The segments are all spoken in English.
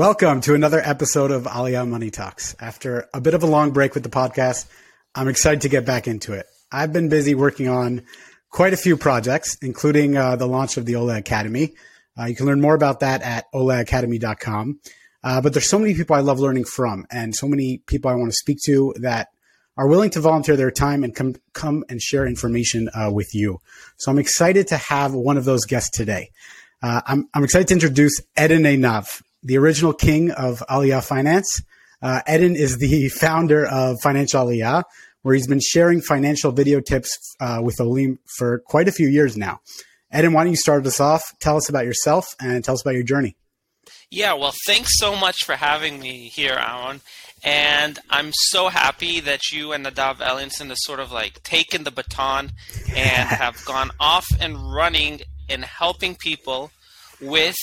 Welcome to another episode of Aliyah Money Talks. After a bit of a long break with the podcast, I'm excited to get back into it. I've been busy working on quite a few projects, including uh, the launch of the Ola Academy. Uh, you can learn more about that at olaacademy.com. Uh, but there's so many people I love learning from, and so many people I want to speak to that are willing to volunteer their time and come come and share information uh, with you. So I'm excited to have one of those guests today. Uh, I'm, I'm excited to introduce Eden Einav, the original king of Aliyah Finance. Uh, Eden is the founder of Financial Aliyah, where he's been sharing financial video tips uh, with Olim for quite a few years now. Eden, why don't you start us off? Tell us about yourself and tell us about your journey. Yeah, well, thanks so much for having me here, Aaron. And I'm so happy that you and Nadav Ellinson have sort of like taken the baton and have gone off and running and helping people with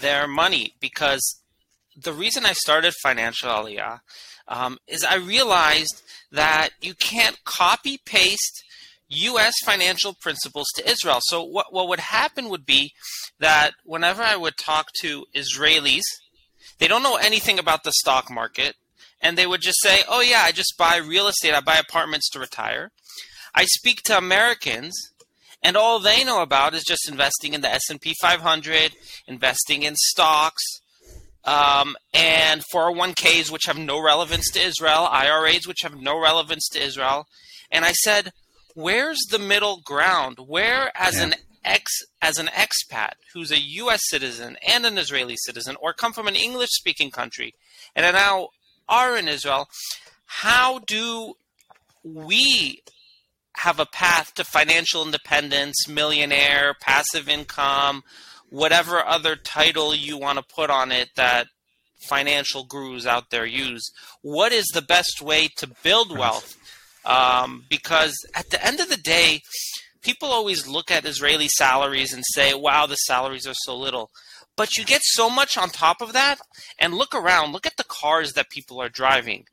their money. Because the reason I started Financial Aliyah um, is I realized that you can't copy paste U.S. financial principles to Israel. So what what would happen would be that whenever I would talk to Israelis, they don't know anything about the stock market, and they would just say, "Oh yeah, I just buy real estate. I buy apartments to retire." I speak to Americans, and all they know about is just investing in the S and P 500, investing in stocks, um, and 401ks, which have no relevance to Israel, IRAs, which have no relevance to Israel. And I said, where's the middle ground? Where, as yeah. an ex as an expat who's a U.S. citizen and an Israeli citizen, or come from an English-speaking country, and are now are in Israel, how do we have a path to financial independence, millionaire, passive income, whatever other title you want to put on it that financial gurus out there use? What is the best way to build wealth? Um, because at the end of the day, people always look at Israeli salaries and say, wow, the salaries are so little. But you get so much on top of that, and look around, look at the cars that people are driving.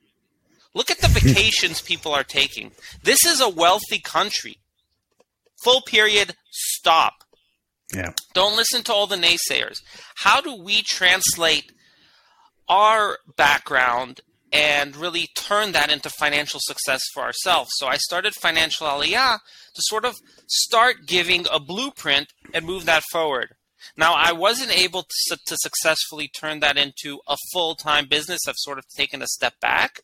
Look at the vacations people are taking. This is a wealthy country. Full period, stop. Yeah. Don't listen to all the naysayers. How do we translate our background and really turn that into financial success for ourselves. So I started Financial Aliyah to sort of start giving a blueprint and move that forward. Now, I wasn't able to, to successfully turn that into a full time business. I've sort of taken a step back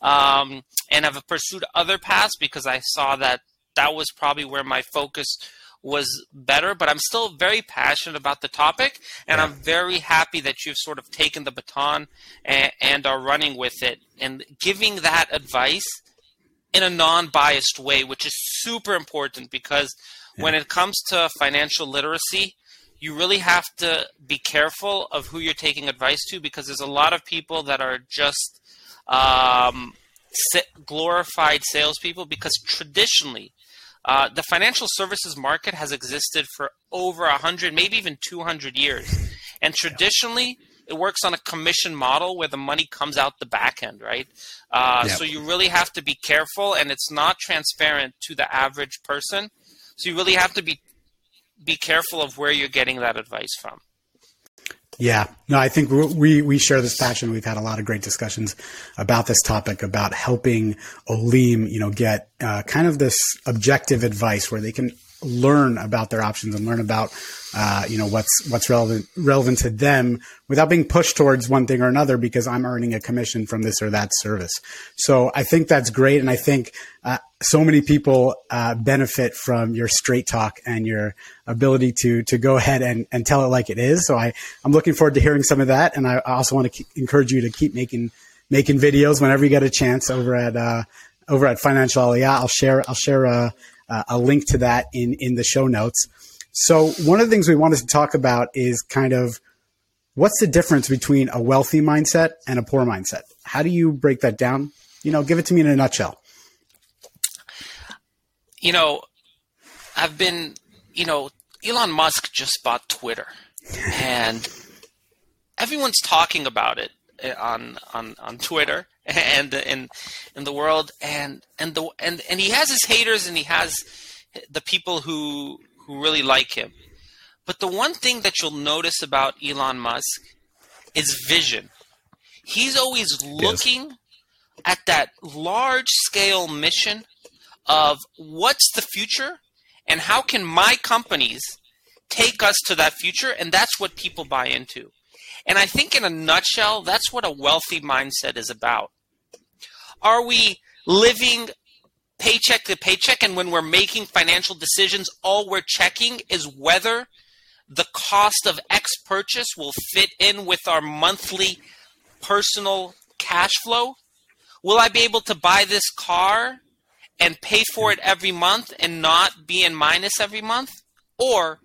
um, and have pursued other paths because I saw that that was probably where my focus was better, but I'm still very passionate about the topic, and yeah. I'm very happy that you've sort of taken the baton and, and are running with it and giving that advice in a non-biased way, which is super important because yeah. when it comes to financial literacy, you really have to be careful of who you're taking advice to because there's a lot of people that are just um, glorified salespeople because traditionally uh, the financial services market has existed for over 100, maybe even 200 years. And traditionally, it works on a commission model where the money comes out the back end, right? Uh, yep. So you really have to be careful, and it's not transparent to the average person. So you really have to be be careful of where you're getting that advice from. Yeah, no, I think we we share this passion. We've had a lot of great discussions about this topic about helping Olim, you know, get uh, kind of this objective advice where they can learn about their options and learn about uh, you know what's what's relevant relevant to them without being pushed towards one thing or another because I'm earning a commission from this or that service. So I think that's great, and I think uh, so many people uh, benefit from your straight talk and your ability to to go ahead and, and tell it like it is. So I I'm looking forward to hearing some of that, and I also want to encourage you to keep making making videos whenever you get a chance over at uh, over at Financial Aliyah. I'll share I'll share a, a link to that in in the show notes. So one of the things we wanted to talk about is kind of what's the difference between a wealthy mindset and a poor mindset? How do you break that down? You know, give it to me in a nutshell. You know, I've been, you know, Elon Musk just bought Twitter and everyone's talking about it eh, on on on Twitter and in in the world and and the and and he has his haters and he has the people who who really like him. But the one thing that you'll notice about Elon Musk is vision. He's always looking at that large scale mission of what's the future and how can my companies take us to that future and that's what people buy into. And I think in a nutshell that's what a wealthy mindset is about. Are we living paycheck to paycheck and when we're making financial decisions all we're checking is whether the cost of X purchase will fit in with our monthly personal cash flow? Will I be able to buy this car and pay for it every month and not be in minus every month? Or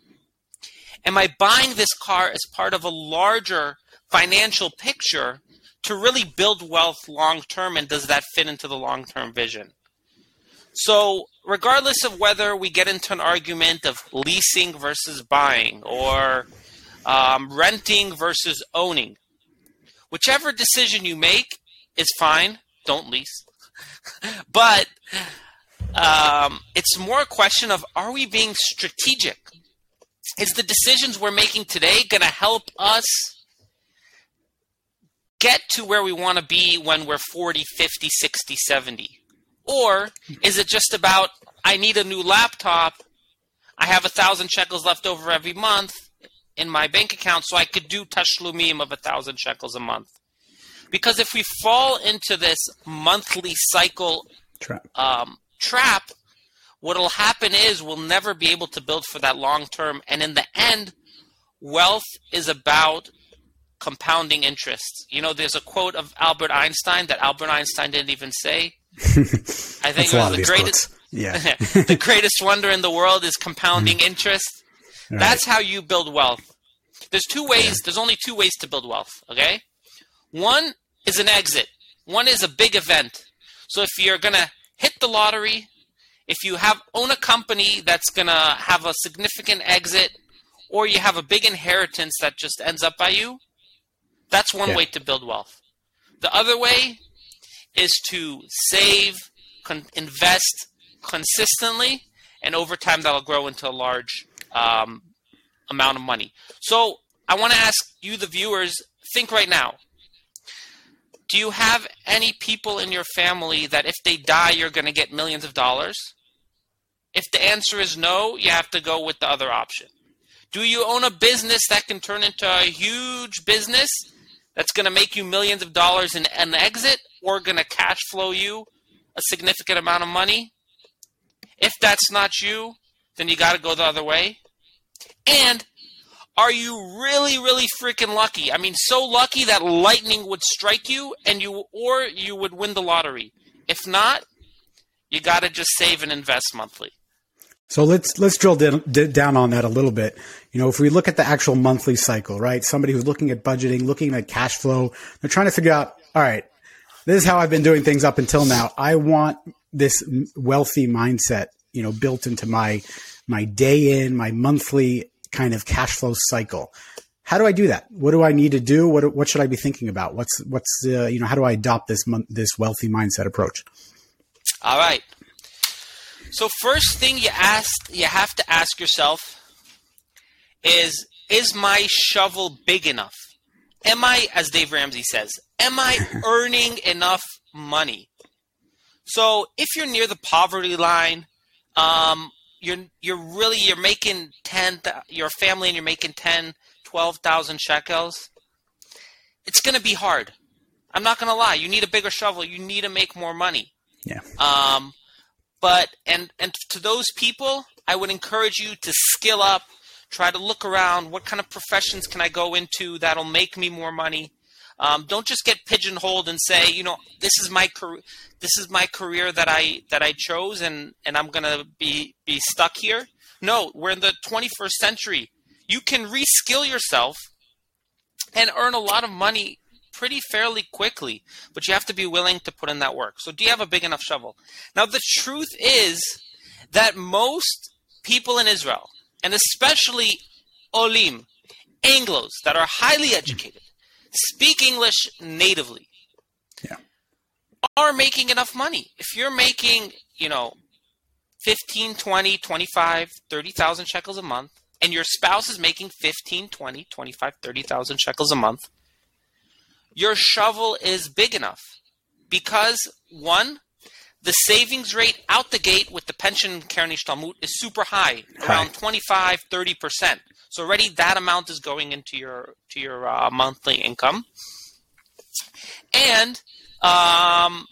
am I buying this car as part of a larger financial picture to really build wealth long term? And does that fit into the long term vision? So, regardless of whether we get into an argument of leasing versus buying or um, renting versus owning, whichever decision you make is fine. Don't lease. but um, it's more a question of are we being strategic? Is the decisions we're making today going to help us get to where we want to be when we're 40, 50, 60, 70? Or is it just about I need a new laptop? I have a thousand shekels left over every month in my bank account, so I could do tashlumim of a thousand shekels a month. Because if we fall into this monthly cycle trap, um, trap what'll happen is we'll never be able to build for that long term. And in the end, wealth is about compounding interest. You know, there's a quote of Albert Einstein that Albert Einstein didn't even say. I think it was the greatest. Quotes. Yeah. the greatest wonder in the world is compounding mm-hmm. interest. Right. That's how you build wealth. There's two ways. Yeah. There's only two ways to build wealth. Okay. One is an exit. One is a big event. So if you're gonna hit the lottery, if you have own a company that's gonna have a significant exit, or you have a big inheritance that just ends up by you, that's one yeah. way to build wealth. The other way is to save, con- invest consistently, and over time that'll grow into a large um, amount of money. So I want to ask you, the viewers, think right now. Do you have any people in your family that if they die, you're going to get millions of dollars? If the answer is no, you have to go with the other option. Do you own a business that can turn into a huge business that's going to make you millions of dollars in an exit or going to cash flow you a significant amount of money. If that's not you, then you got to go the other way. And are you really really freaking lucky? I mean so lucky that lightning would strike you and you or you would win the lottery. If not, you got to just save and invest monthly. So let's let's drill down on that a little bit. You know, if we look at the actual monthly cycle, right? Somebody who's looking at budgeting, looking at cash flow, they're trying to figure out, all right, this is how I've been doing things up until now. I want this wealthy mindset, you know, built into my my day in, my monthly kind of cash flow cycle. How do I do that? What do I need to do? What what should I be thinking about? What's what's uh, you know, how do I adopt this this wealthy mindset approach? All right. So first thing you ask you have to ask yourself is is my shovel big enough? Am I as Dave Ramsey says, am I earning enough money? So if you're near the poverty line, um, you're you're really you're making 10 your family and you're making 10 12,000 shekels. It's going to be hard. I'm not going to lie. You need a bigger shovel. You need to make more money. Yeah. Um, but and and to those people, I would encourage you to skill up, try to look around. What kind of professions can I go into that'll make me more money? Um, don't just get pigeonholed and say, you know, this is my career. This is my career that I that I chose, and and I'm gonna be be stuck here. No, we're in the 21st century. You can reskill yourself and earn a lot of money pretty fairly quickly, but you have to be willing to put in that work. So, do you have a big enough shovel? Now, the truth is that most people in Israel, and especially Olim, Anglos that are highly educated, speak English natively, yeah. are making enough money. If you're making, you know, 15, 20, 25, 30,000 shekels a month, and your spouse is making 15, 20, 25, 30,000 shekels a month, your shovel is big enough because one, the savings rate out the gate with the pension Keren Hishtalmut is super high, around 25, 30%. So already that amount is going into your to your uh, monthly income. And um,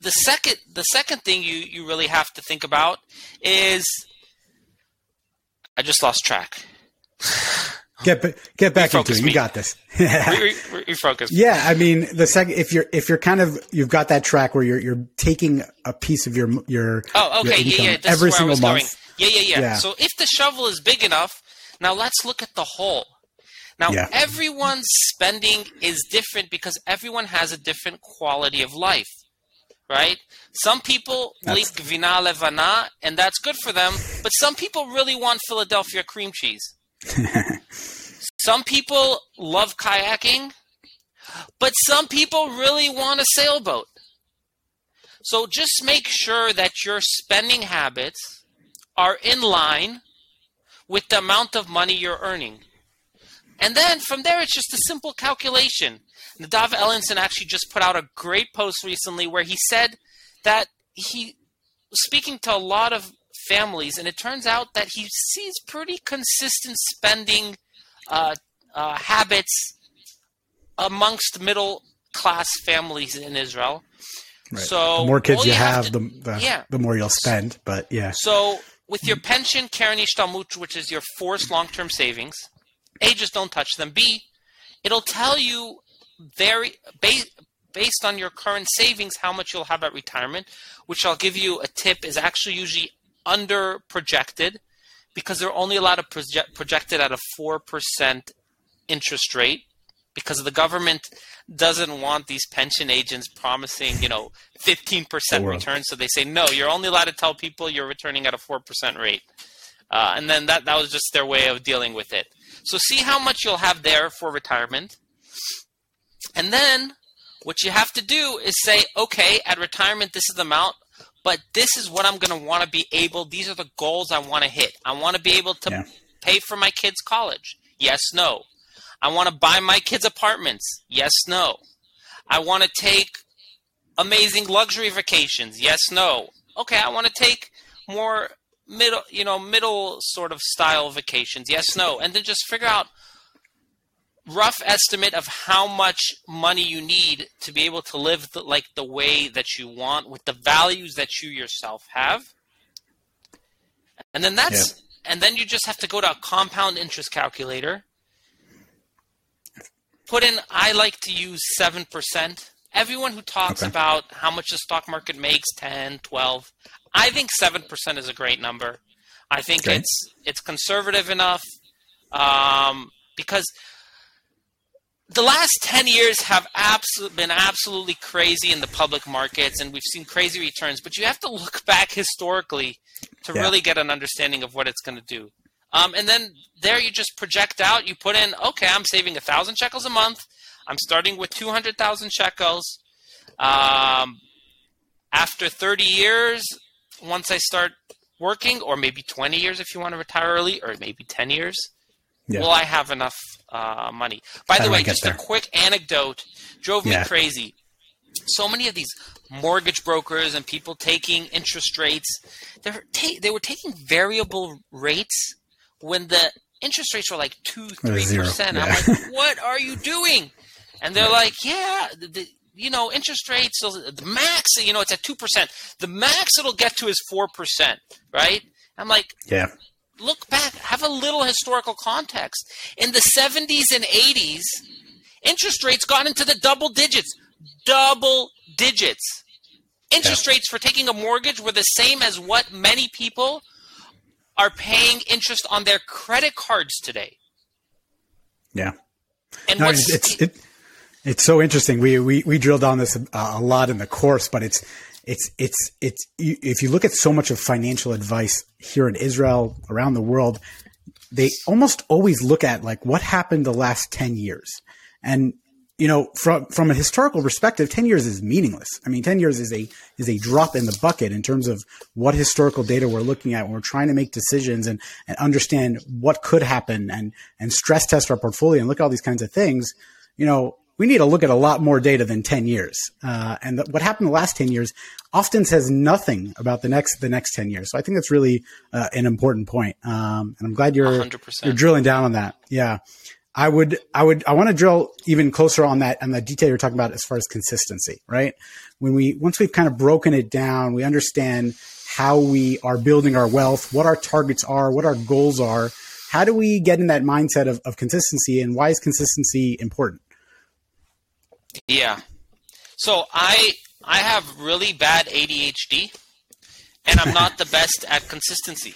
the second the second thing you, you really have to think about is I just lost track. Get get back into it. You got this. refocus. Yeah, I mean the second if you're if you're kind of you've got that track where you're you're taking a piece of your your oh okay your yeah yeah every single month. Going. Yeah, yeah yeah yeah. So if the shovel is big enough, now let's look at the hole. Now yeah. everyone's spending is different because everyone has a different quality of life right? Some people like Gvina Levana, and that's good for them, but some people really want Philadelphia cream cheese. some people love kayaking, but some people really want a sailboat. So just make sure that your spending habits are in line with the amount of money you're earning. And then from there, it's just a simple calculation. Nadav Ellenson actually just put out a great post recently where he said that he speaking to a lot of families, and it turns out that he sees pretty consistent spending uh, uh, habits amongst middle class families in Israel. Right. So the more kids you, you, have, have to, the, the, yeah. the more you'll spend. But yeah. So with your pension, Keren Hishtalmut, which is your forced long term savings, A, just don't touch them. B, it'll tell you very based based on your current savings how much you'll have at retirement, which I'll give you a tip is actually usually under projected because they're only allowed to project projected at a 4% interest rate because the government doesn't want these pension agents promising, you know, 15% return. So they say, no, you're only allowed to tell people you're returning at a 4% rate. Uh, and then that, that was just their way of dealing with it. So see how much you'll have there for retirement. And then what you have to do is say, okay, at retirement, this is the amount, but this is what I'm going to want to be able, these are the goals I want to hit. I want to be able to yeah. pay for my kids' college. Yes, no. I want to buy my kids apartments. Yes, no. I want to take amazing luxury vacations. Yes, no. Okay, I want to take more middle, you know, middle sort of style vacations. Yes, no. And then just figure out rough estimate of how much money you need to be able to live the, like the way that you want with the values that you yourself have and then that's yeah. and then you just have to go to a compound interest calculator put in i like to use 7% everyone who talks okay. about how much the stock market makes 10 12 i think 7% is a great number i think okay. it's it's conservative enough um, because the last 10 years have been absolutely crazy in the public markets and we've seen crazy returns but you have to look back historically to yeah. really get an understanding of what it's going to do um, and then there you just project out you put in okay i'm saving a thousand shekels a month i'm starting with 200000 shekels um, after 30 years once i start working or maybe 20 years if you want to retire early or maybe 10 years yeah. will i have enough uh, money. By How the way, just there? a quick anecdote drove me yeah. crazy. So many of these mortgage brokers and people taking interest rates, they're ta- they were taking variable rates when the interest rates were like two, three percent. Yeah. I'm like, what are you doing? And they're like, yeah, the, the, you know, interest rates, the max, you know, it's at two percent. The max it'll get to is four percent, right? I'm like, yeah, look back, have a little historical context. In the 70s and 80s, interest rates got into the double digits. Double digits. Interest yeah. rates for taking a mortgage were the same as what many people are paying interest on their credit cards today. Yeah. And no, it's, it's, it, it's so interesting. We, we, we drilled on this a, a lot in the course, but it's, it's it's it's if you look at so much of financial advice here in Israel around the world, they almost always look at like what happened the last 10 years. And you know, from from a historical perspective, 10 years is meaningless. I mean, 10 years is a is a drop in the bucket in terms of what historical data we're looking at when we're trying to make decisions and, and understand what could happen and and stress test our portfolio and look at all these kinds of things. You know, we need to look at a lot more data than 10 years. Uh, and what happened in the last 10 years often says nothing about the next the next 10 years. So I think that's really uh, an important point. Um, and I'm glad you're 100%. you're drilling down on that. Yeah. I would, I would, I want to drill even closer on that, on the detail you're talking about as far as consistency, right? When we, once we've kind of broken it down, we understand how we are building our wealth, what our targets are, what our goals are. How do we get in that mindset of, of consistency and why is consistency important? Yeah. So I, I have really bad ADHD and I'm not the best at consistency.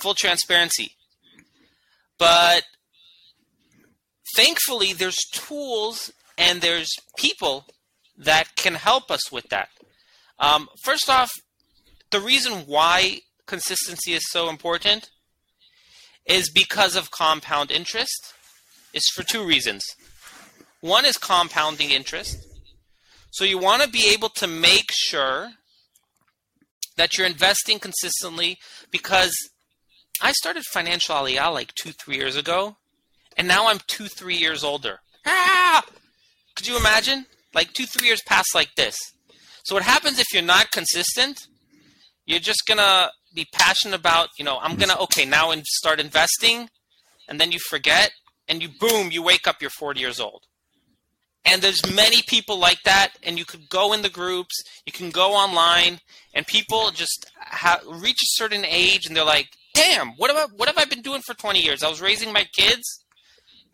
Full transparency. But thankfully, there's tools and there's people that can help us with that. Um, first off, the reason why consistency is so important is because of compound interest. It's for two reasons. One is compounding interest. So you want to be able to make sure that you're investing consistently because I started Financial Aliyah like two, three years ago and now I'm two, three years older. Ah! Could you imagine? Like two, three years past like this. So what happens if you're not consistent? You're just gonna be passionate about, you know, I'm gonna okay now and start investing, and then you forget, and you boom, you wake up, you're 40 years old. And there's many people like that, and you could go in the groups, you can go online, and people just ha- reach a certain age, and they're like, "Damn, what have I, what have I been doing for 20 years? I was raising my kids,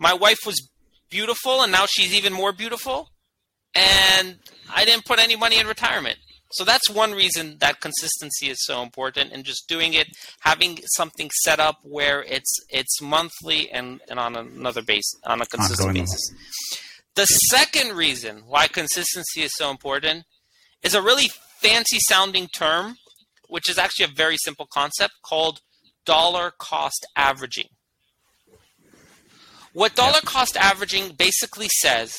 my wife was beautiful and now she's even more beautiful and i didn't put any money in retirement. So that's one reason that consistency is so important and just doing it having something set up where it's it's monthly and, and on another base on a consistent basis the second reason why consistency is so important is a really fancy sounding term which is actually a very simple concept called dollar cost averaging what dollar cost averaging basically says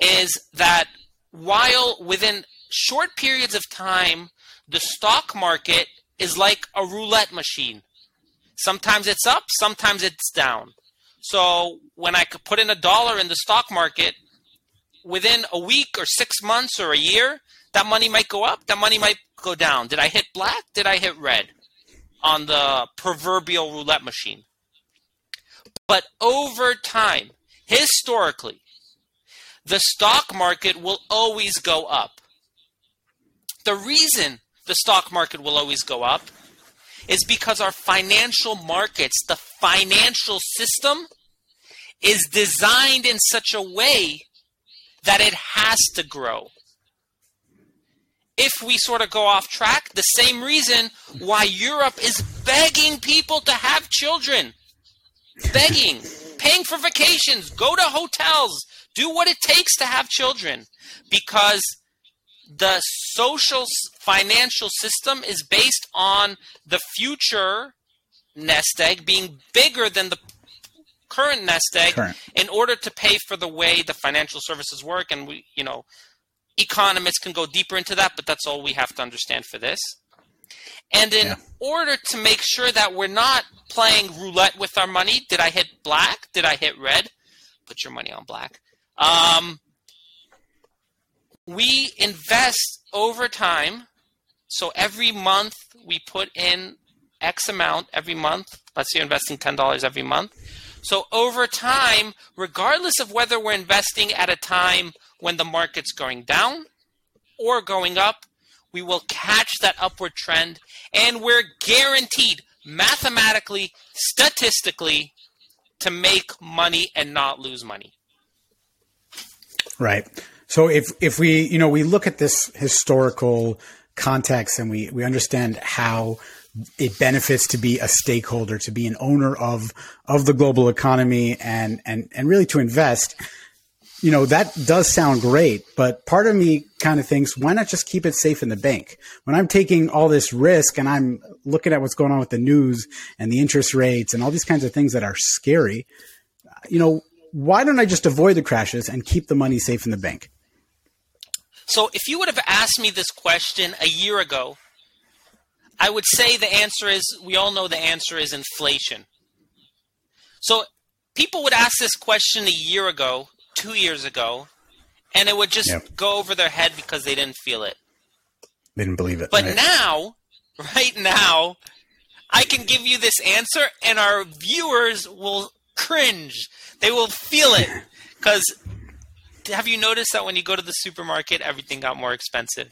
is that while within short periods of time, the stock market is like a roulette machine. Sometimes it's up, sometimes it's down. So when I could put in a dollar in the stock market, within a week or six months or a year, that money might go up, that money might go down. Did I hit black? Did I hit red on the proverbial roulette machine? But over time, historically, the stock market will always go up. The reason the stock market will always go up is because our financial markets, the financial system, is designed in such a way that it has to grow. If we sort of go off track, the same reason why Europe is begging people to have children. Begging, paying for vacations, go to hotels, do what it takes to have children. Because the social financial system is based on the future nest egg being bigger than the current nest egg current. in order to pay for the way the financial services work and we you know economists can go deeper into that but that's all we have to understand for this and in yeah. order to make sure that we're not playing roulette with our money, did I hit black? Did I hit red? Put your money on black. Um, we invest over time. So every month we put in X amount every month. Let's say you're investing $10 every month. So over time, regardless of whether we're investing at a time when the market's going down or going up, we will catch that upward trend, and we're guaranteed mathematically, statistically, to make money and not lose money. Right. So if if we you know we look at this historical context and we we understand how it benefits to be a stakeholder, to be an owner of of the global economy, and and and really to invest you know, that does sound great, but part of me kind of thinks, why not just keep it safe in the bank? When I'm taking all this risk and I'm looking at what's going on with the news and the interest rates and all these kinds of things that are scary, you know, why don't I just avoid the crashes and keep the money safe in the bank? So, if you would have asked me this question a year ago, I would say the answer is we all know the answer is inflation. So, people would ask this question a year ago two years ago, and it would just Yeah. go over their head because they didn't feel it. They didn't believe it. But right? now, right now, I can give you this answer, and our viewers will cringe. They will feel it because have you noticed that when you go to the supermarket, everything got more expensive?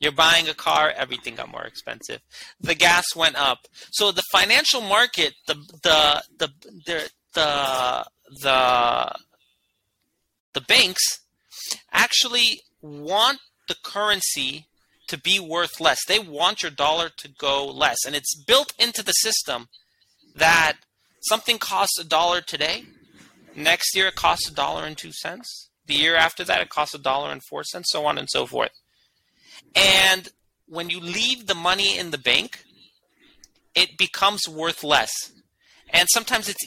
You're buying a car, everything got more expensive. The gas went up. So the financial market, the the the the the the, the banks actually want the currency to be worth less. They want your dollar to go less. And it's built into the system that something costs a dollar today, next year it costs a dollar and two cents. The year after that it costs a dollar and four cents, so on and so forth. And when you leave the money in the bank, it becomes worth less. And sometimes it's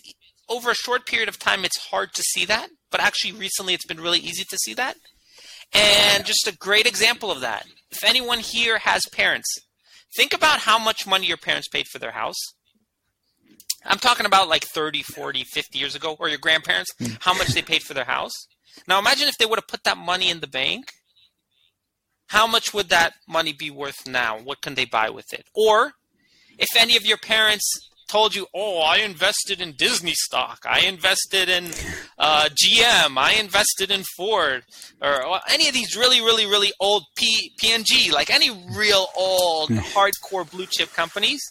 over a short period of time it's hard to see that, but actually recently it's been really easy to see that. And just a great example of that. If anyone here has parents, think about how much money your parents paid for their house. I'm talking about like 30, 40, 50 years ago, or your grandparents, how much they paid for their house. Now imagine if they would have put that money in the bank. How much would that money be worth now? What can they buy with it? Or if any of your parents told you, "Oh, I invested in Disney stock. I invested in uh, GM. I invested in Ford, or, or any of these really, really, really old P- P&G, like any real old hardcore blue chip companies."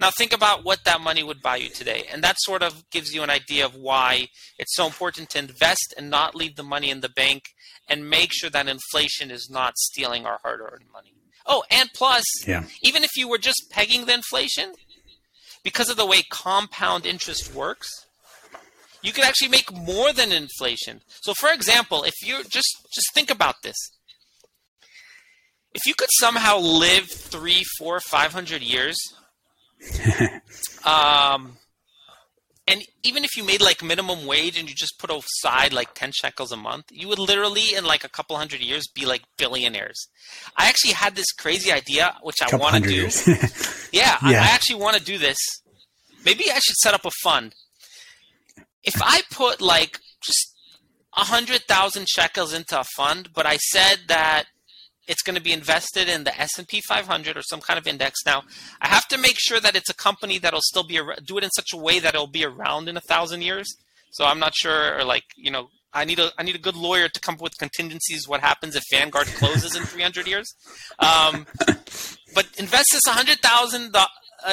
Now think about what that money would buy you today, and that sort of gives you an idea of why it's so important to invest and not leave the money in the bank, and make sure that inflation is not stealing our hard-earned money. Oh, and plus, Yeah. even if you were just pegging the inflation, because of the way compound interest works, you could actually make more than inflation. So, for example, if you just just think about this, if you could somehow live three, four, five hundred years, um, and even if you made like minimum wage and you just put aside like 10 shekels a month, you would literally in like a couple hundred years be like billionaires. I actually had this crazy idea, which I want to do. years. Yeah, I, Yeah. I actually want to do this. Maybe I should set up a fund. If I put like just a hundred thousand shekels into a fund, but I said that it's going to be invested in the S and P 500 or some kind of index. Now, I have to make sure that it's a company that'll still be ar- do it in such a way that it'll be around in a thousand years. So I'm not sure, or like you know, I need a I need a good lawyer to come up with contingencies. What happens if Vanguard closes in 300 years? Um, but invest this 100,000 uh,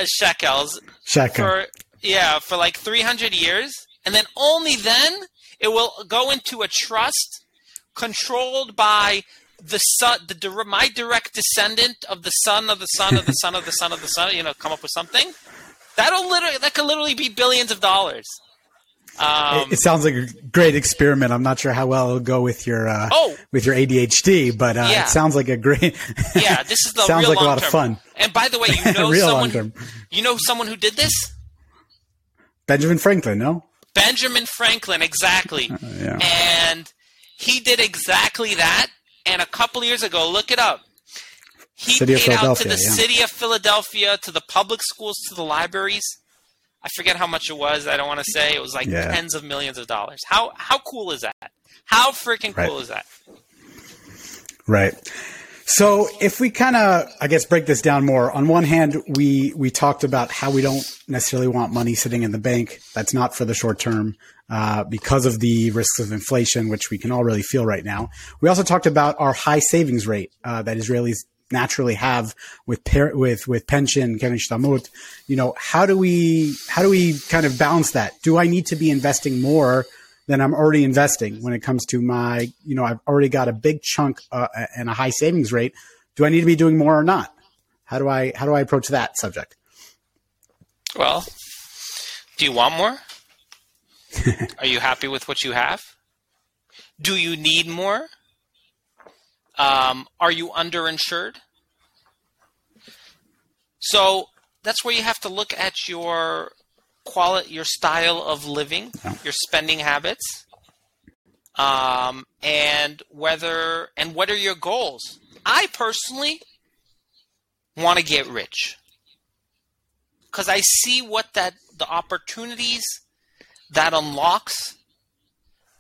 shekels Shaka. for yeah for like 300 years and then only then it will go into a trust controlled by the son the my direct descendant of the son of the son of the son of the son of the son you know come up with something that'll literally that could literally be billions of dollars um, it sounds like a great experiment. I'm not sure how well it'll go with your uh, Oh. with your ADHD, but uh, Yeah. it sounds like a great. yeah this is the sounds real like a lot of fun. and by the way you know Real someone long-term. you know someone who did this Benjamin Franklin, no? Benjamin Franklin, exactly. yeah. And he did exactly that. And a couple years ago, look it up. He City paid out to the yeah. city of Philadelphia, to the public schools, to the libraries. I forget how much it was. I don't want to say. It was like Yeah. tens of millions of dollars. How how cool is that? How freaking cool Right. is that? Right. So if we kind of, I guess, break this down more, on one hand, we we talked about how we don't necessarily want money sitting in the bank. That's not for the short term uh, because of the risks of inflation, which we can all really feel right now. We also talked about our high savings rate uh, that Israelis naturally have with par- with with pension, keren shtamut. You know, how do we how do we kind of balance that? Do I need to be investing more? than I'm already investing when it comes to my, you know, I've already got a big chunk uh, and a high savings rate. Do I need to be doing more or not? How do I how do I approach that subject? Well, do you want more? Are you happy with what you have? Do you need more? Um, are you underinsured? So that's where you have to look at your quality, your style of living, your spending habits, um, and whether and what are your goals. I personally want to get rich because I see what that the opportunities that unlocks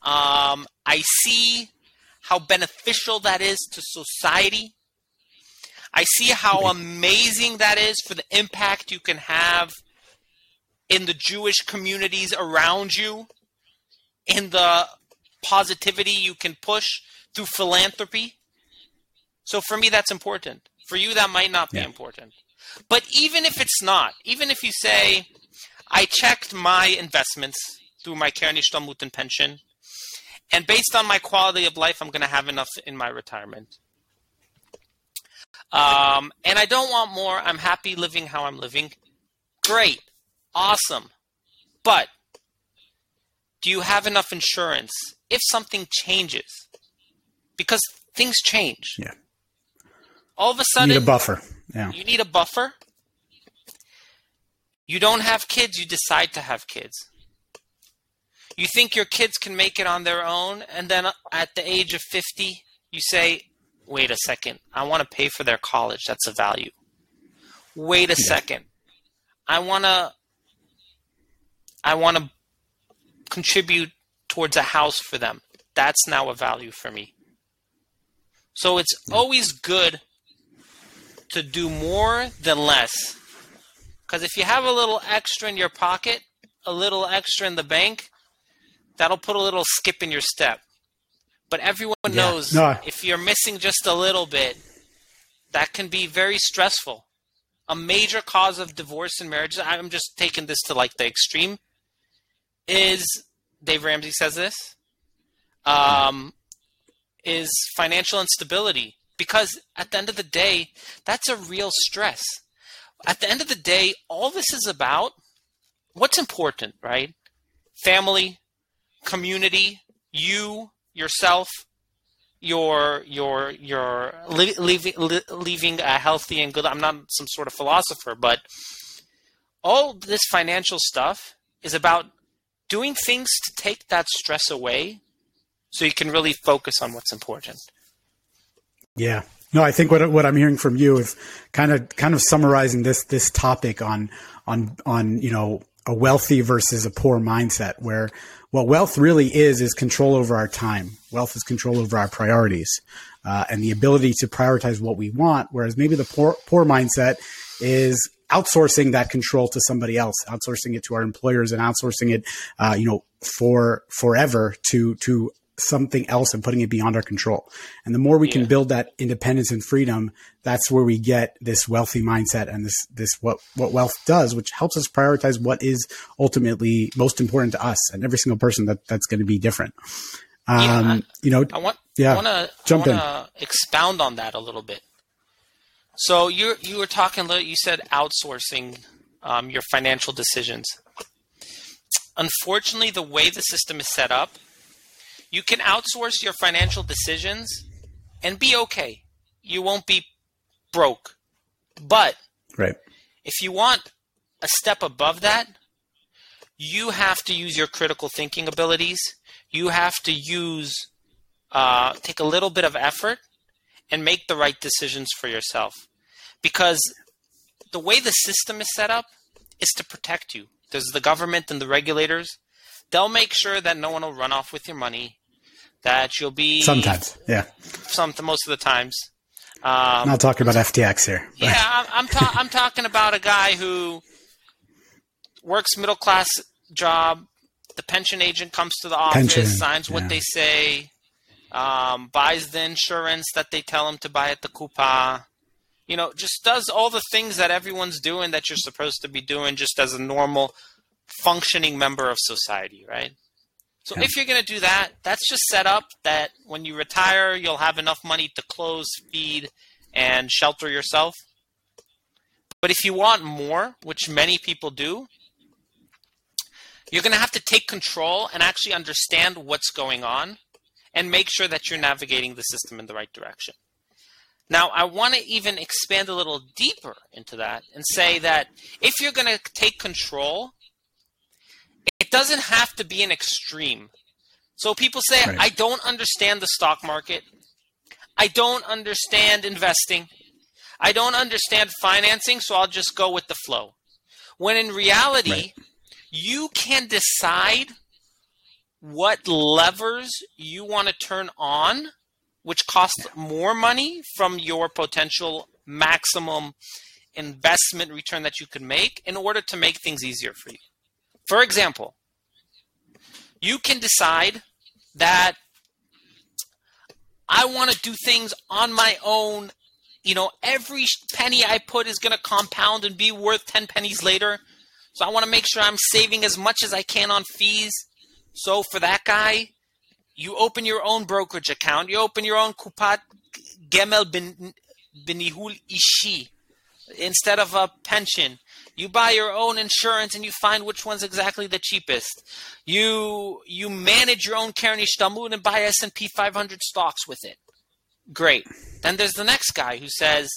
Um, I see how beneficial that is to society. I see how amazing that is for the impact you can have in the Jewish communities around you, in the positivity you can push through philanthropy. So for me, that's important. For you, that might not be yeah. important. But even if it's not, even if you say, I checked my investments through my and pension, and based on my quality of life, I'm going to have enough in my retirement. Um, and I don't want more. I'm happy living how I'm living. Great. Awesome. But do you have enough insurance if something changes? Because things change. Yeah. All of a sudden, you need a buffer. Yeah. You need a buffer. You don't have kids, you decide to have kids. You think your kids can make it on their own, and then at the age of 50, you say, wait a second, I want to pay for their college. That's a value. Wait a yeah. second. I want to I want to contribute towards a house for them. That's now a value for me. So it's always good to do more than less. Because if you have a little extra in your pocket, a little extra in the bank, that'll put a little skip in your step. But everyone yeah. knows no. if you're missing just a little bit, that can be very stressful. A major cause of divorce and marriage, I'm just taking this to like the extreme, is Dave Ramsey says this um, is financial instability because at the end of the day that's a real stress at the end of the day all this is about what's important right family community you yourself your your your leaving leaving a healthy and good i'm not some sort of philosopher but all this financial stuff is about doing things to take that stress away so you can really focus on what's important. Yeah. No, I think what what I'm hearing from you is kind of kind of summarizing this this topic on on on you know a wealthy versus a poor mindset where what wealth really is is control over our time. Wealth is control over our priorities uh, and the ability to prioritize what we want. Whereas maybe the poor poor mindset is outsourcing that control to somebody else, outsourcing it to our employers, and outsourcing it, uh, you know, for forever to to something else and putting it beyond our control. And the more we yeah. can build that independence and freedom, that's where we get this wealthy mindset and this this what what wealth does, which helps us prioritize what is ultimately most important to us and every single person that that's going to be different. Um, yeah, you know, I want yeah, I want to jump I in. expound on that a little bit. So you you were talking. You said outsourcing um, your financial decisions. Unfortunately, the way the system is set up, you can outsource your financial decisions and be okay. You won't be broke. But right. if you want a step above that, you have to use your critical thinking abilities. You have to use uh, take a little bit of effort and make the right decisions for yourself. Because the way the system is set up is to protect you. There's the government and the regulators. They'll make sure that no one will run off with your money. That you'll be sometimes, yeah, some most of the times. Um, I'm not talking about FTX here. But. Yeah, I'm I'm, ta- I'm talking about a guy who works middle class job. The pension agent comes to the office, pension, signs what yeah. they say, um, buys the insurance that they tell him to buy at the Coupa. You know, just does all the things that everyone's doing that you're supposed to be doing just as a normal functioning member of society, right? So yeah. if you're going to do that, that's just set up that when you retire, you'll have enough money to close, feed, and shelter yourself. But if you want more, which many people do, you're going to have to take control and actually understand what's going on and make sure that you're navigating the system in the right direction. Now, I want to even expand a little deeper into that and say that if you're going to take control, doesn't have to be an extreme. So people say, right. I don't understand the stock market. I don't understand investing. I don't understand financing, so I'll just go with the flow. When in reality, right. you can decide what levers you want to turn on, which cost more money from your potential maximum investment return that you can make in order to make things easier for you. For example, you can decide that I want to do things on my own. You know, every penny I put is going to compound and be worth 10 pennies later. So I want to make sure I'm saving as much as I can on fees. So for that guy, you open your own brokerage account. You open your own Kupat Gemel bin, Binihul Ishi instead of a pension. You buy your own insurance and you find which one's exactly the cheapest. You you manage your own Keren Hishtalmut and buy S&P 500 stocks with it. Great. Then there's the next guy who says,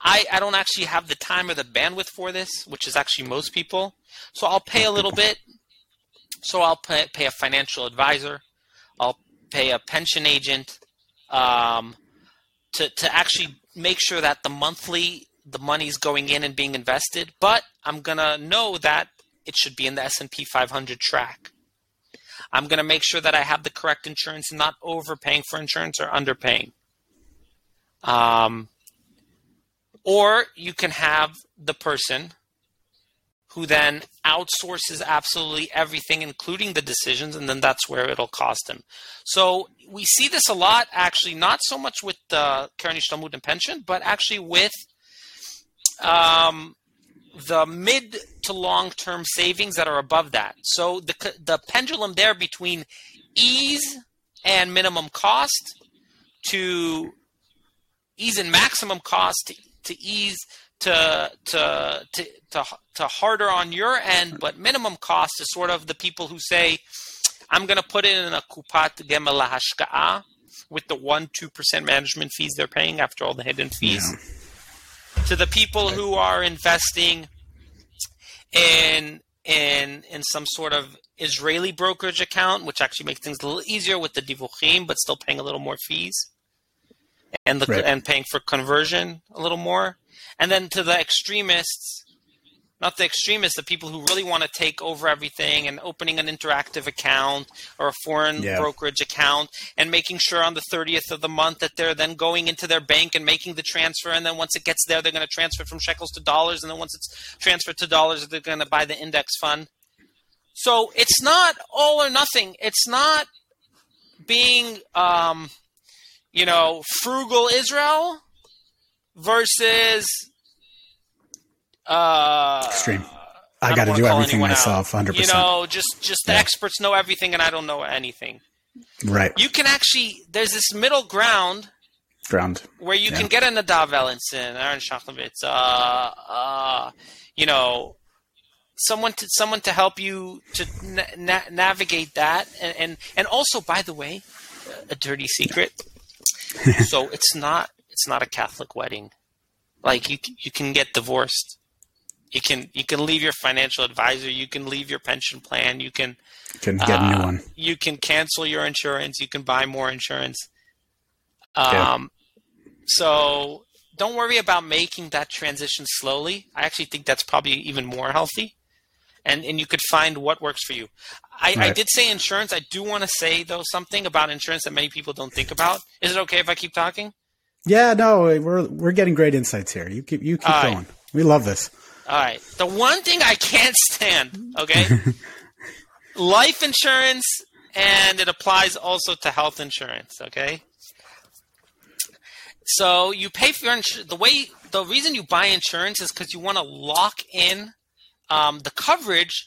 I, I don't actually have the time or the bandwidth for this, which is actually most people. So I'll pay a little bit. So I'll pay, pay a financial advisor. I'll pay a pension agent um, to, to actually make sure that the monthly the money's going in and being invested, but I'm gonna know that it should be in the S&P 500 track. I'm gonna make sure that I have the correct insurance and not overpaying for insurance or underpaying. Um, or you can have the person who then outsources absolutely everything, including the decisions, and then that's where it'll cost them. So we see this a lot, actually, not so much with the Keren Hishtalmut and pension, but actually with um, the mid to long term savings that are above that. So the the pendulum there between ease and minimum cost to ease and maximum cost to, to ease to, to to to to harder on your end, but minimum cost is sort of the people who say, "I'm going to put it in a kupat gemel hashka'a with the one two percent management fees they're paying after all the hidden fees." Yeah to the people who are investing in in in some sort of Israeli brokerage account, which actually makes things a little easier with the divuchim, but still paying a little more fees, and the right. and paying for conversion a little more, and then to the extremists not the extremists, the people who really want to take over everything and opening an interactive account or a foreign yeah. brokerage account and making sure on the 30th of the month that they're then going into their bank and making the transfer. And then once it gets there, they're going to transfer from shekels to dollars. And then once it's transferred to dollars, they're going to buy the index fund. So it's not all or nothing. It's not being, um, you know, frugal Israel versus uh, Extreme. I, I got to do everything myself, hundred percent. You know, just just the yeah. experts know everything, and I don't know anything. Right. You can actually there's this middle ground. Ground. Where you yeah. can get a Nadav Ellenson, Aaron Shachlowitz, uh, uh, you know, someone to someone to help you to na- navigate that, and, and and also, by the way, a dirty secret. so it's not it's not a Catholic wedding. Like you you can get divorced you can you can leave your financial advisor. You can leave your pension plan. You can can get uh, a new uh, one. You can cancel your insurance. You can buy more insurance. Um, yeah. So don't worry about making that transition slowly. I actually think that's probably even more healthy. And, and you could find what works for you. I, right. I did say insurance. I do want to say though something about insurance that many people don't think about. Is it okay if I keep talking? Yeah, no, we're we're getting great insights here. You keep you keep All going. We love this. All right. The one thing I can't stand, okay? Life insurance and it applies also to health insurance, okay? So you pay for your insurance. The way, the reason you buy insurance is because you want to lock in um, the coverage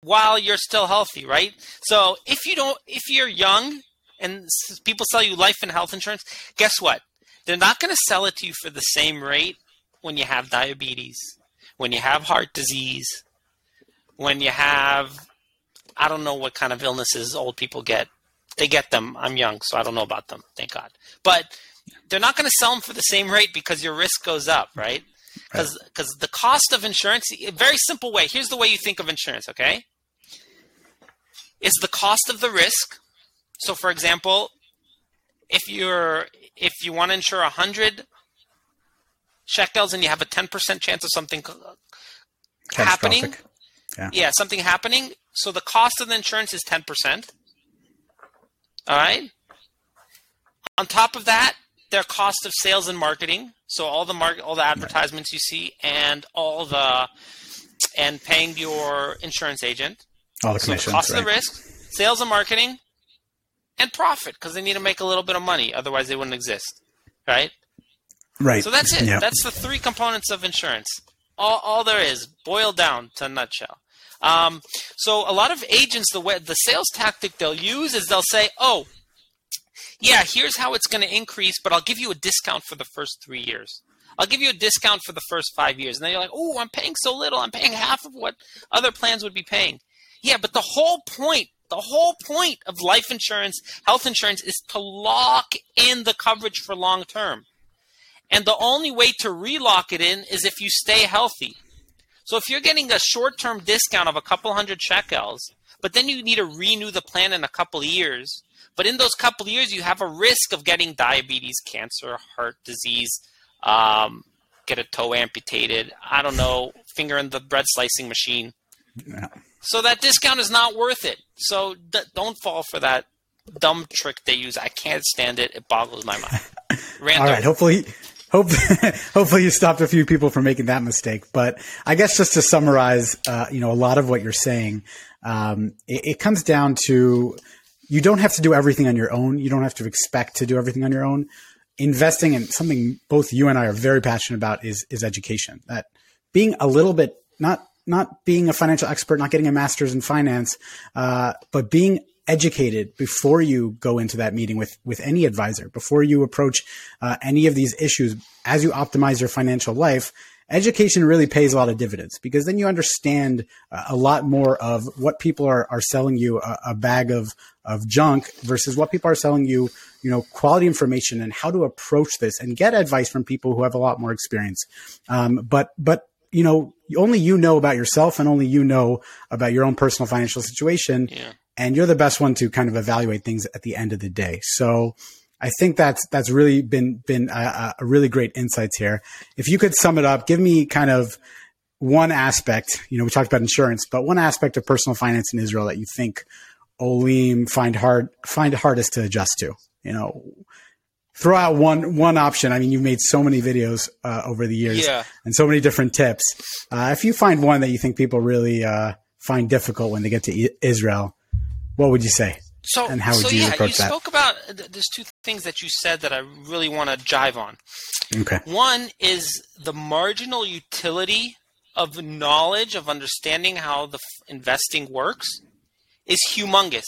while you're still healthy, right? So if you don't, if you're young and people sell you life and health insurance, guess what? They're not going to sell it to you for the same rate when you have diabetes when you have heart disease, when you have, I don't know what kind of illnesses old people get. They get them. I'm young, so I don't know about them. Thank God. But they're not going to sell them for the same rate because your risk goes up, right? Because because the cost of insurance, a very simple way. Here's the way you think of insurance. Okay, is the cost of the risk. So, for example, if you're if you want to insure a hundred shekels and you have a 10% chance of something uh, happening. Yeah. yeah, something happening. So the cost of the insurance is 10%. All right. On top of that, their cost of sales and marketing. So all the market, all the advertisements you see, and all the and paying your insurance agent. All the So the commissions. cost right. of the risk, sales and marketing, and profit because they need to make a little bit of money. Otherwise, they wouldn't exist. Right. Right. So that's it. Yeah. That's the three components of insurance. All, all there is, boiled down to a nutshell. Um, so a lot of agents, the way the sales tactic they'll use is they'll say, "Oh, yeah, here's how it's going to increase, but I'll give you a discount for the first three years. I'll give you a discount for the first five years." And then you're like, "Oh, I'm paying so little. I'm paying half of what other plans would be paying." Yeah, but the whole point, the whole point of life insurance, health insurance, is to lock in the coverage for long term. And the only way to relock it in is if you stay healthy. So if you're getting a short term discount of a couple hundred shekels, but then you need to renew the plan in a couple years, but in those couple years, you have a risk of getting diabetes, cancer, heart disease, um, get a toe amputated, I don't know, finger in the bread slicing machine. Yeah. So that discount is not worth it. So d- don't fall for that dumb trick they use. I can't stand it. It boggles my mind. Random. All right. Hopefully, hope, hopefully you stopped a few people from making that mistake. But I guess just to summarize, uh, you know, a lot of what you're saying, um, it, it comes down to you don't have to do everything on your own. You don't have to expect to do everything on your own. Investing in something both you and I are very passionate about is is education. That being a little bit not not being a financial expert, not getting a master's in finance, uh, but being educated before you go into that meeting with with any advisor, before you approach uh, any of these issues, as you optimize your financial life. Education really pays a lot of dividends because then you understand uh, a lot more of what people are, are selling you a, a bag of, of junk versus what people are selling you, you know, quality information and how to approach this and get advice from people who have a lot more experience. Um, but, but, you know, only you know about yourself and only you know about your own personal financial situation. Yeah. And you're the best one to kind of evaluate things at the end of the day. So I think that's, that's really been, been a, a really great insights here. If you could sum it up, give me kind of one aspect, you know, we talked about insurance, but one aspect of personal finance in Israel that you think Olim find hard, find hardest to adjust to, you know, throw out one, one option. I mean, you've made so many videos uh, over the years Yeah. and so many different tips. Uh, if you find one that you think people really uh, find difficult when they get to I- Israel, what would you say? So, And how would so you yeah, approach you that? spoke about th- there's two things that you said that I really want to jive on. Okay. One is the marginal utility of knowledge of understanding how the f- investing works is humongous.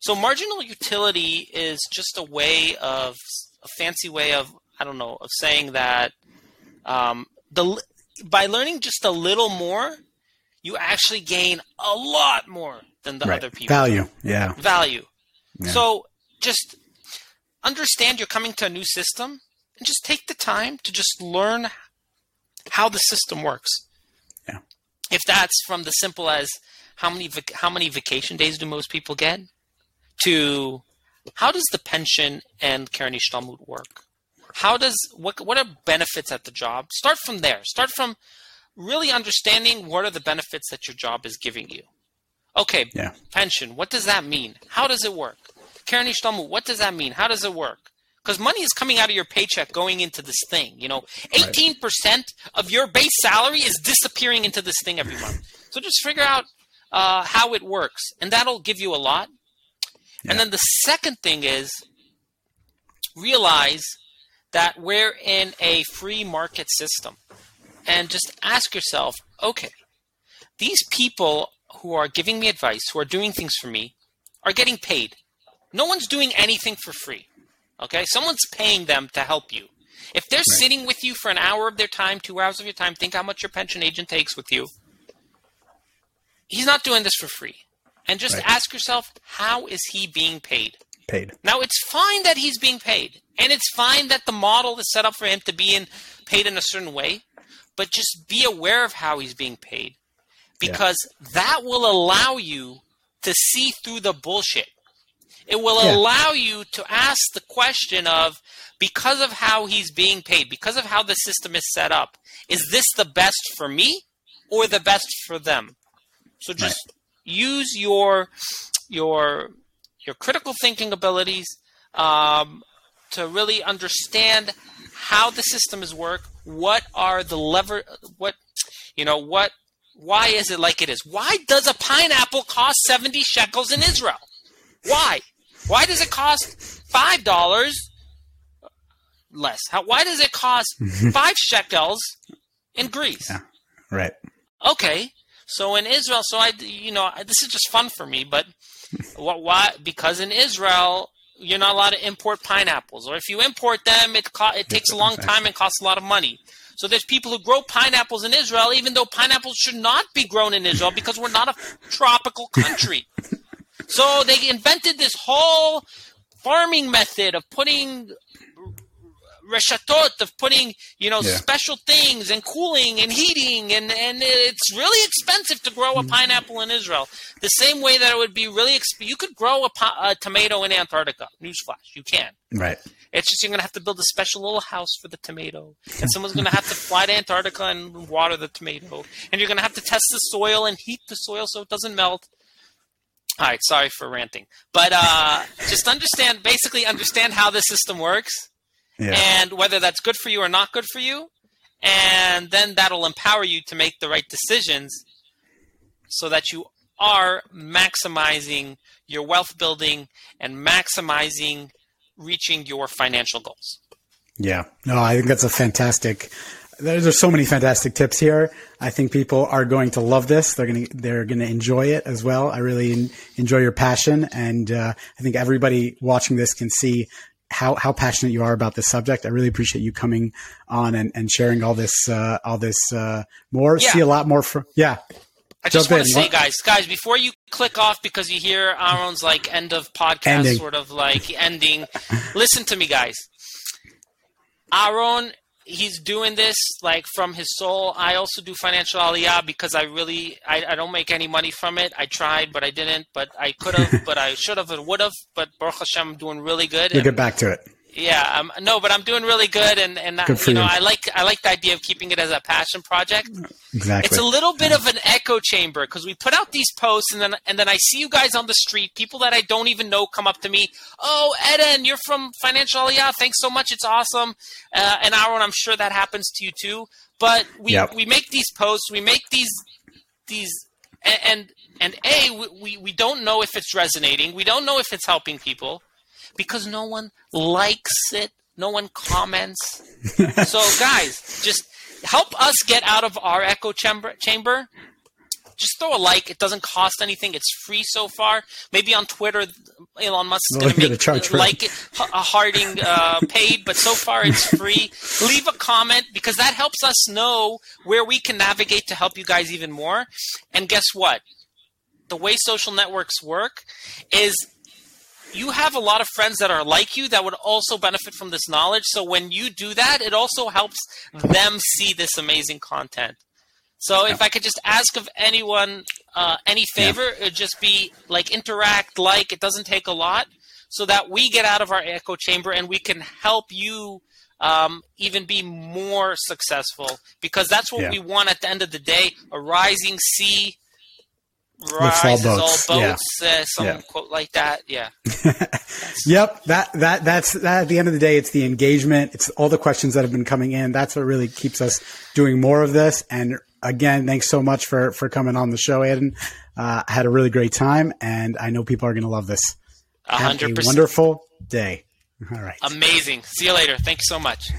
So marginal utility is just a way of a fancy way of I don't know of saying that um, the by learning just a little more, you actually gain a lot more than the Right. other people Value. Yeah. value. Yeah. So just understand you're coming to a new system and just take the time to just learn how the system works. Yeah. If that's from the simple as how many vac- how many vacation days do most people get to how does the pension and Keren Hishtalmut work? How does what what are benefits at the job? Start from there. Start from really understanding what are the benefits that your job is giving you. Okay, Yeah. pension. What does that mean? How does it work? Keren Hishtalmut, what does that mean? How does it work? Because money is coming out of your paycheck going into this thing. You know, 18% of your base salary is disappearing into this thing every month. So just figure out uh, how it works, and that'll give you a lot. And then the second thing is realize that we're in a free market system. And just ask yourself, okay, these people who are giving me advice, who are doing things for me, are getting paid. No one's doing anything for free. Okay? Someone's paying them to help you. If they're sitting with you for an hour of their time, two hours of your time, think how much your pension agent takes with you. He's not doing this for free. And just Right. ask yourself, how is he being paid? Paid. Now it's fine that he's being paid, and it's fine that the model is set up for him to be in paid in a certain way, but just be aware of how he's being paid, because that will allow you to see through the bullshit. It will Yeah. allow you to ask the question of, because of how he's being paid, because of how the system is set up, is this the best for me or the best for them? So just use your your your critical thinking abilities um, to really understand how the system is work. What are the lever? What you know? What? Why is it like it is? Why does a pineapple cost seventy shekels in Israel? Why? Why does it cost five dollars less? How? Why does it cost five shekels in Greece? Yeah. Right. Okay. So in Israel, so I, you know, this is just fun for me, but what, why? Because in Israel, you're not allowed to import pineapples, or if you import them, it co- it takes a long time and costs a lot of money. So there's people who grow pineapples in Israel, even though pineapples should not be grown in Israel because we're not a tropical country. so they invented this whole farming method of putting reshatot of putting you know yeah. special things and cooling and heating and and it's really expensive to grow a pineapple in Israel. The same way that it would be really exp- you could grow a, a tomato in Antarctica. Newsflash, you can. Right. It's just you're gonna have to build a special little house for the tomato, and someone's gonna have to fly to Antarctica and water the tomato, and you're gonna have to test the soil and heat the soil so it doesn't melt. All right, sorry for ranting, but uh, just understand, basically understand how the system works yeah. and whether that's good for you or not good for you. And then that'll empower you to make the right decisions so that you are maximizing your wealth building and maximizing reaching your financial goals. Yeah, no, I think that's a fantastic. There's so many fantastic tips here. I think people are going to love this. They're going to they're going to enjoy it as well. I really in, enjoy your passion, and uh, I think everybody watching this can see how how passionate you are about this subject. I really appreciate you coming on and, and sharing all this uh, all this uh, more. Yeah. See a lot more from yeah. I just want to say, guys, guys, before you click off because you hear Aaron's like end of podcast ending. sort of like ending, listen to me, guys. Aaron he's doing this like from his soul. I also do financial aliyah because I really I, I don't make any money from it. I tried, but I didn't. But I could have, but I should have and would have. But Baruch Hashem, I'm doing really good. We'll get back to it. Yeah, um, no, but I'm doing really good, and and good you know you. I like I like the idea of keeping it as a passion project. Exactly, it's a little bit yeah. of an echo chamber because we put out these posts, and then and then I see you guys on the street, people that I don't even know come up to me. Oh, Eden, you're from Financial Aliyah. Thanks so much. It's awesome. Uh, and Aaron, I'm sure that happens to you too. But we yep. we make these posts, we make these these and and, and a we we don't know if it's resonating. We don't know if it's helping people because no one likes it, no one comments. so, guys, just help us get out of our echo chamber. chamber. Just throw a like. It doesn't cost anything. It's free so far. Maybe on Twitter, Elon Musk is going to make charge like it, a Harding uh, paid, but so far it's free. Leave a comment because that helps us know where we can navigate to help you guys even more. And guess what? The way social networks work is you have a lot of friends that are like you that would also benefit from this knowledge. So when you do that, it also helps them see this amazing content. So if I could just ask of anyone uh, any favor, yeah. it'd just be like interact, like. It doesn't take a lot, so that we get out of our echo chamber and we can help you um, even be more successful. Because that's what yeah. we want at the end of the day: a rising sea rises all boats. All boats yeah. Uh, some yeah. quote like that. Yeah. yep. That that that's that. At the end of the day, it's the engagement. It's all the questions that have been coming in. That's what really keeps us doing more of this. And again, thanks so much for for coming on the show, Eden. Uh, I had a really great time, and I know people are going to love this. 100%. Have a wonderful day. All right. Amazing. See you later. Thank you so much.